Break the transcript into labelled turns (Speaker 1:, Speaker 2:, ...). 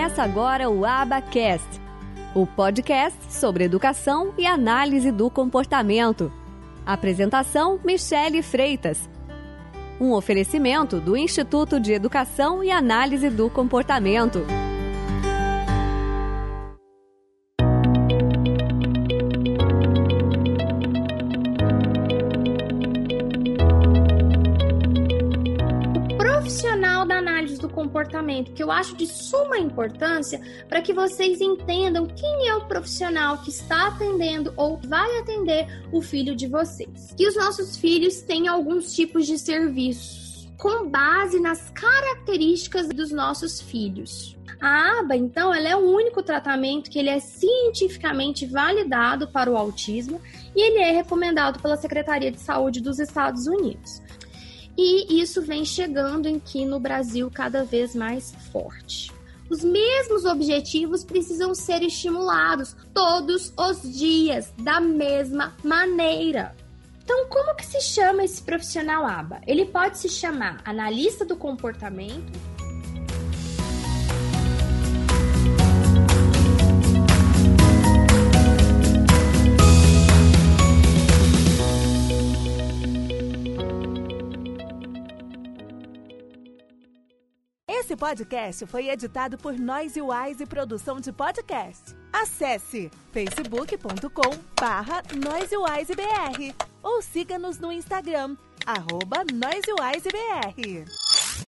Speaker 1: Começa agora o Abacast, o podcast sobre educação e análise do comportamento. Apresentação: Michele Freitas. Um oferecimento do Instituto de Educação e Análise do Comportamento.
Speaker 2: Profissional da análise do comportamento, que eu acho de suma importância para que vocês entendam quem é o profissional que está atendendo ou vai atender o filho de vocês. Que os nossos filhos têm alguns tipos de serviços com base nas características dos nossos filhos. A aba, então, ela é o único tratamento que ele é cientificamente validado para o autismo e ele é recomendado pela Secretaria de Saúde dos Estados Unidos. E isso vem chegando aqui no Brasil cada vez mais forte. Os mesmos objetivos precisam ser estimulados todos os dias, da mesma maneira. Então, como que se chama esse profissional ABA? Ele pode se chamar analista do comportamento,
Speaker 3: Esse podcast foi editado por Noise Wise Produção de Podcast. Acesse facebook.com barra ou siga-nos no Instagram, arroba.